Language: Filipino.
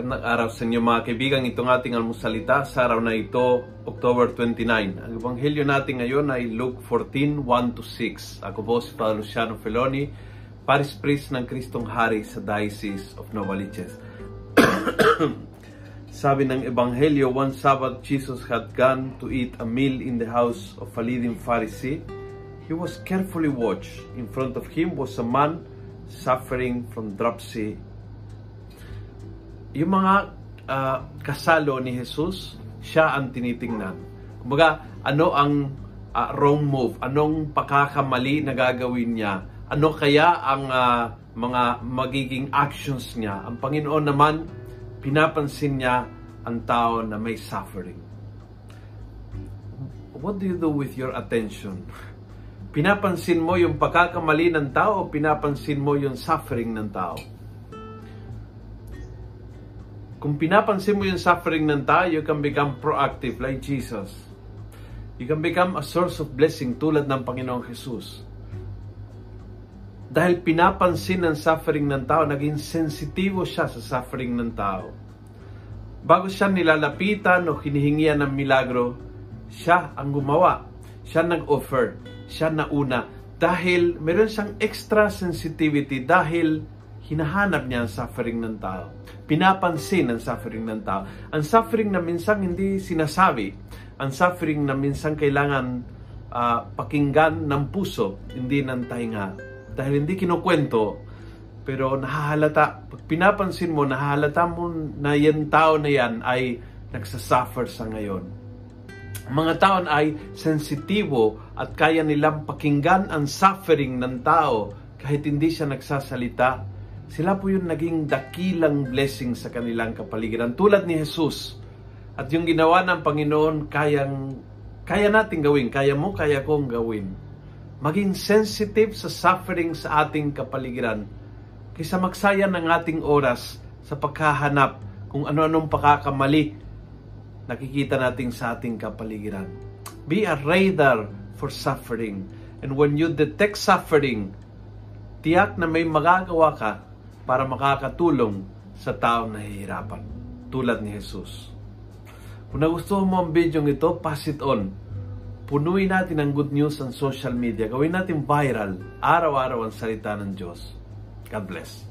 Magandang araw sa inyo mga kaibigan. Itong ating almusalita sa araw na ito, October 29. Ang ebanghelyo natin ngayon ay Luke 14, 1-6. Ako po si Father Luciano Feloni, Paris Priest ng Kristong Hari sa Diocese of Novaliches. Sabi ng ebanghelyo, one Sabbath Jesus had gone to eat a meal in the house of a leading Pharisee. He was carefully watched. In front of him was a man suffering from dropsy yung mga uh, kasalo ni Jesus, siya ang tinitingnan. Kumbaga, ano ang uh, wrong move? Anong pakakamali na gagawin niya? Ano kaya ang uh, mga magiging actions niya? Ang Panginoon naman, pinapansin niya ang tao na may suffering. What do you do with your attention? Pinapansin mo yung pagkakamali ng tao o pinapansin mo yung suffering ng tao? Kung pinapansin mo yung suffering ng tao, you can become proactive like Jesus. You can become a source of blessing tulad ng Panginoong Jesus. Dahil pinapansin ang suffering ng tao, naging sensitibo siya sa suffering ng tao. Bago siya nilalapitan o hinihingian ng milagro, siya ang gumawa. Siya nag-offer. Siya nauna. Dahil meron siyang extra sensitivity dahil hinahanap niya ang suffering ng tao. Pinapansin ang suffering ng tao. Ang suffering na minsan hindi sinasabi. Ang suffering na minsan kailangan uh, pakinggan ng puso, hindi ng tainga. Dahil hindi kinukwento, pero nahahalata. Pag pinapansin mo, nahahalata mo na yan tao na yan ay nagsasuffer sa ngayon. Mga taon ay sensitibo at kaya nilang pakinggan ang suffering ng tao kahit hindi siya nagsasalita sila po yung naging dakilang blessing sa kanilang kapaligiran. Tulad ni Jesus. At yung ginawa ng Panginoon, kayang, kaya natin gawin. Kaya mo, kaya kong gawin. Maging sensitive sa suffering sa ating kapaligiran. Kaysa magsayang ng ating oras sa pagkahanap kung ano-anong pakakamali nakikita natin sa ating kapaligiran. Be a radar for suffering. And when you detect suffering, tiyak na may magagawa ka para makakatulong sa taong nahihirapan, tulad ni Jesus. Kung nagustuhan mo ang video ito, pass it on. Punuin natin ang good news sa social media. Gawin natin viral, araw-araw ang salita ng Diyos. God bless.